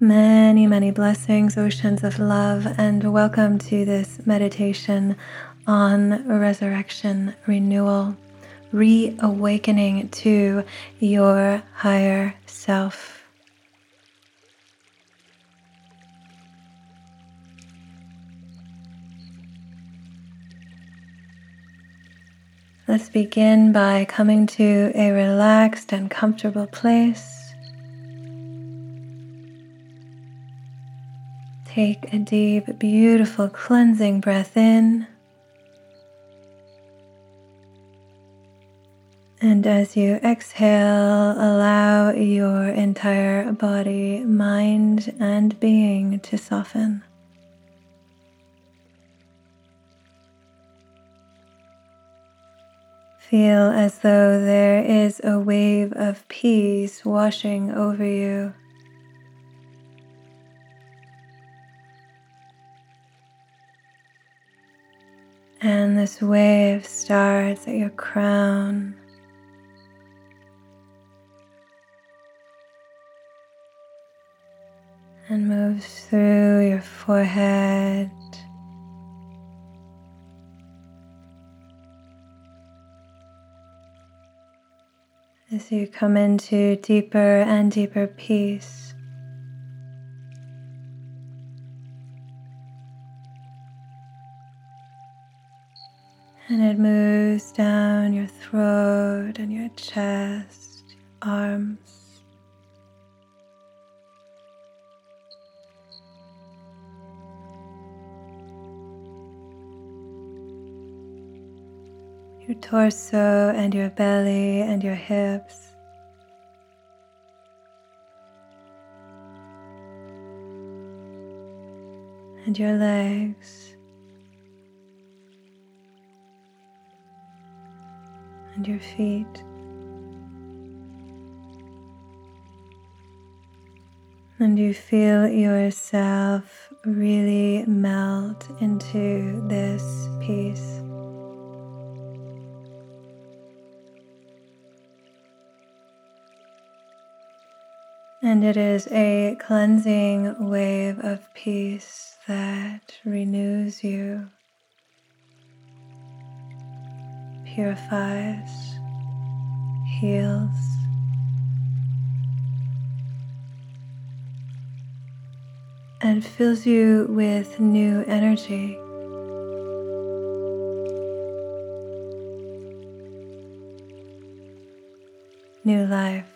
Many, many blessings, oceans of love, and welcome to this meditation on resurrection, renewal, reawakening to your higher self. Let's begin by coming to a relaxed and comfortable place. Take a deep, beautiful, cleansing breath in. And as you exhale, allow your entire body, mind, and being to soften. Feel as though there is a wave of peace washing over you. And this wave starts at your crown. And moves through your forehead. As you come into deeper and deeper peace. And it moves down your throat and your chest, arms. Your torso and your belly and your hips. And your legs. And your feet. And you feel yourself really melt into this peace. And it is a cleansing wave of peace that renews you. Purifies, heals. And fills you with new energy. New life.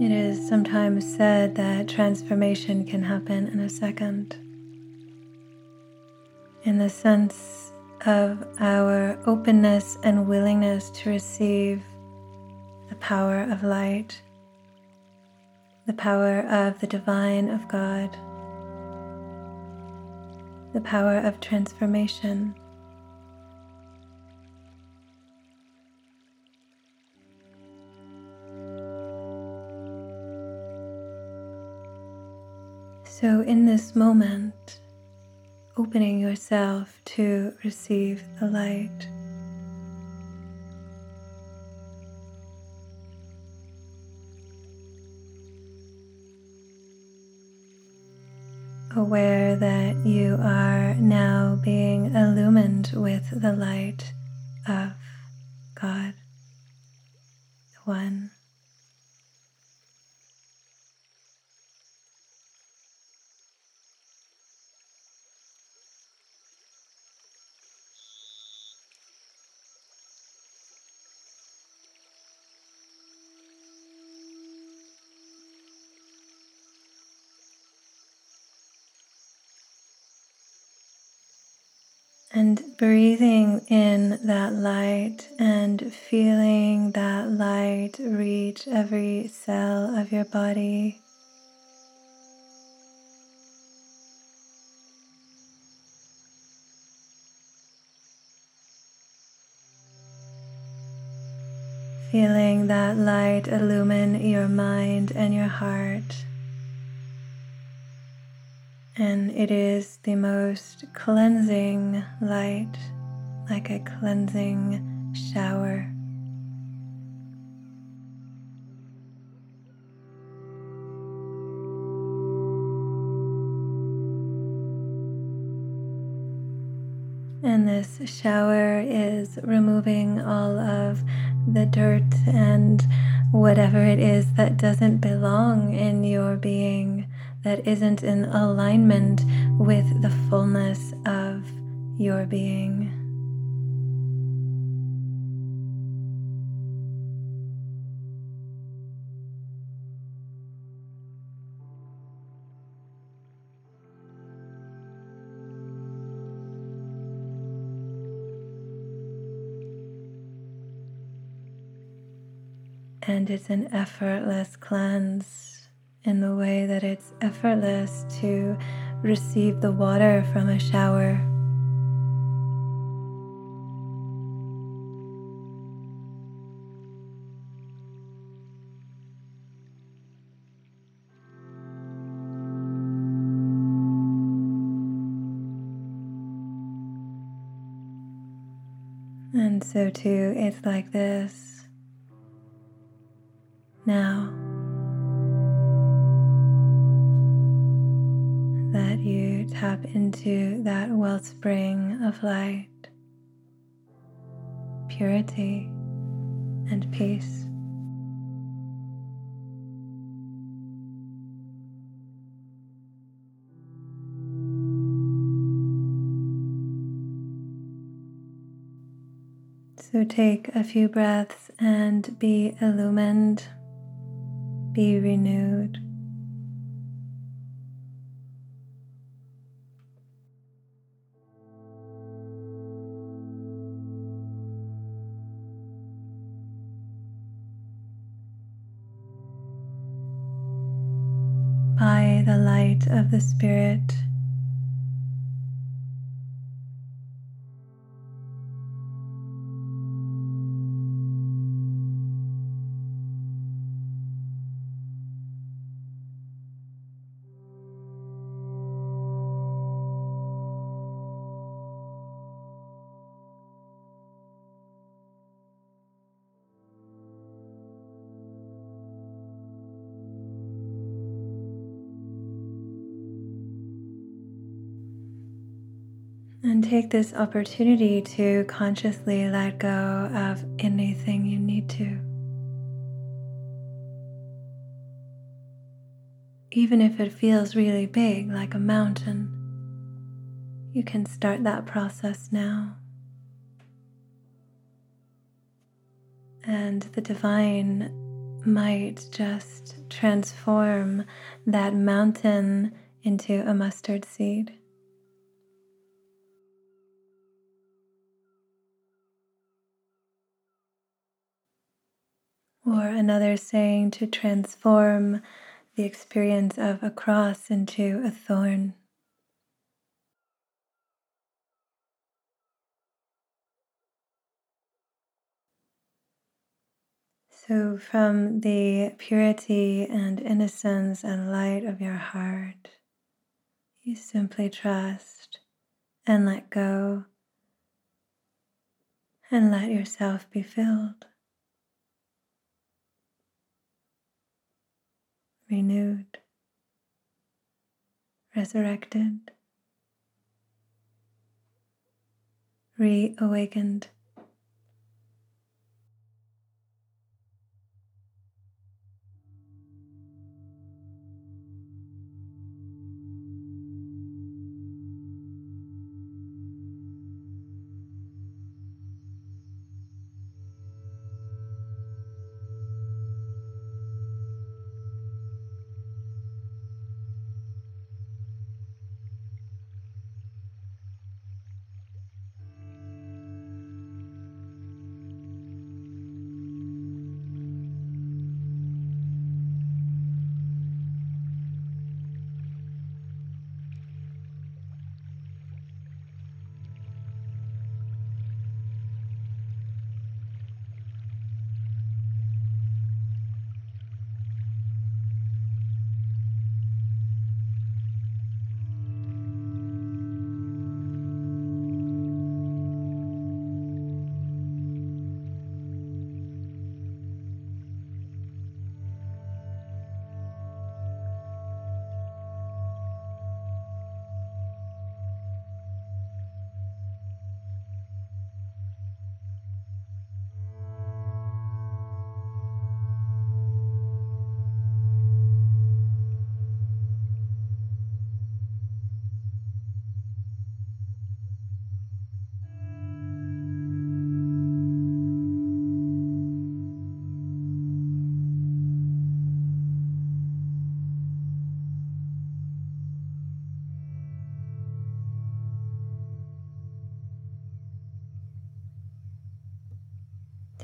It is sometimes said that transformation can happen in a second. In the sense of our openness and willingness to receive the power of light, the power of the divine of God, the power of transformation. So, in this moment, opening yourself to receive the light. Aware that you are now being illumined with the light of God, the One. And breathing in that light and feeling that light reach every cell of your body. Feeling that light illumine your mind and your heart. And it is the most cleansing light, like a cleansing shower. And this shower is removing all of the dirt and whatever it is that doesn't belong in your being, that isn't in alignment with the fullness of your being. And it's an effortless cleanse in the way that it's effortless to receive the water from a shower. And so, too, it's like this now tap into that wellspring of light, purity, and peace. So take a few breaths and be illumined be renewed. The Spirit. And take this opportunity to consciously let go of anything you need to. Even if it feels really big, like a mountain, you can start that process now. And the divine might just transform that mountain into a mustard seed. Or another saying to transform the experience of a cross into a thorn. So, from the purity and innocence and light of your heart, you simply trust and let go and let yourself be filled. Renewed, resurrected, reawakened.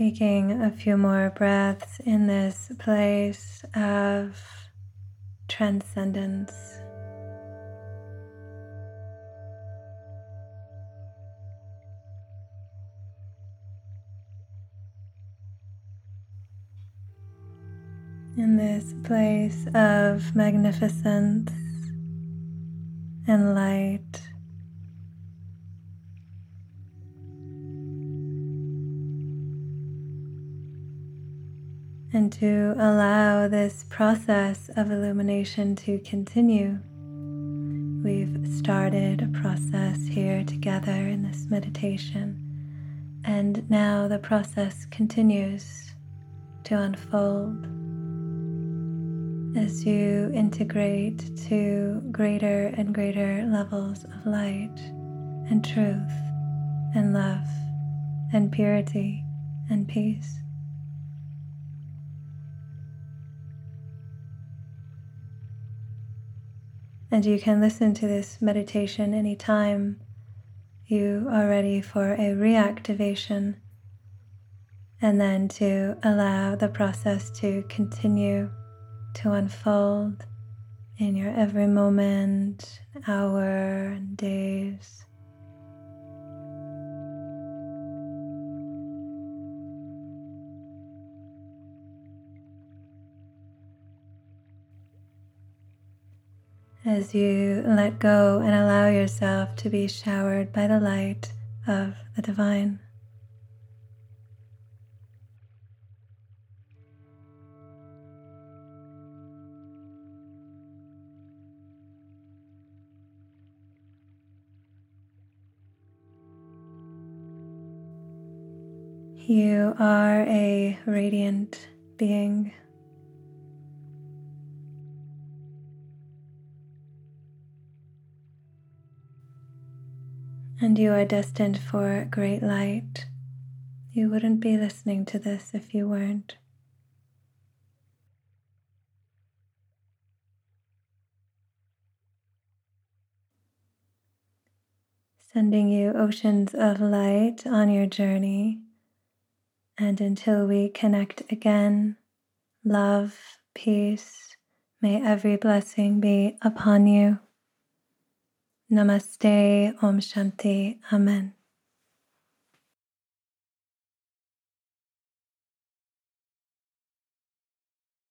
Taking a few more breaths in this place of transcendence. In this place of magnificence and light. To allow this process of illumination to continue. We've started a process here together in this meditation, and now the process continues to unfold as you integrate to greater and greater levels of light and truth and love and purity and peace. And you can listen to this meditation anytime you are ready for a reactivation, and then to allow the process to continue to unfold in your every moment, hour, and days. As you let go and allow yourself to be showered by the light of the divine. You are a radiant being. And you are destined for great light. You wouldn't be listening to this if you weren't. Sending you oceans of light on your journey. And until we connect again, love, peace, may every blessing be upon you. Namaste, Om Shanti, Amen.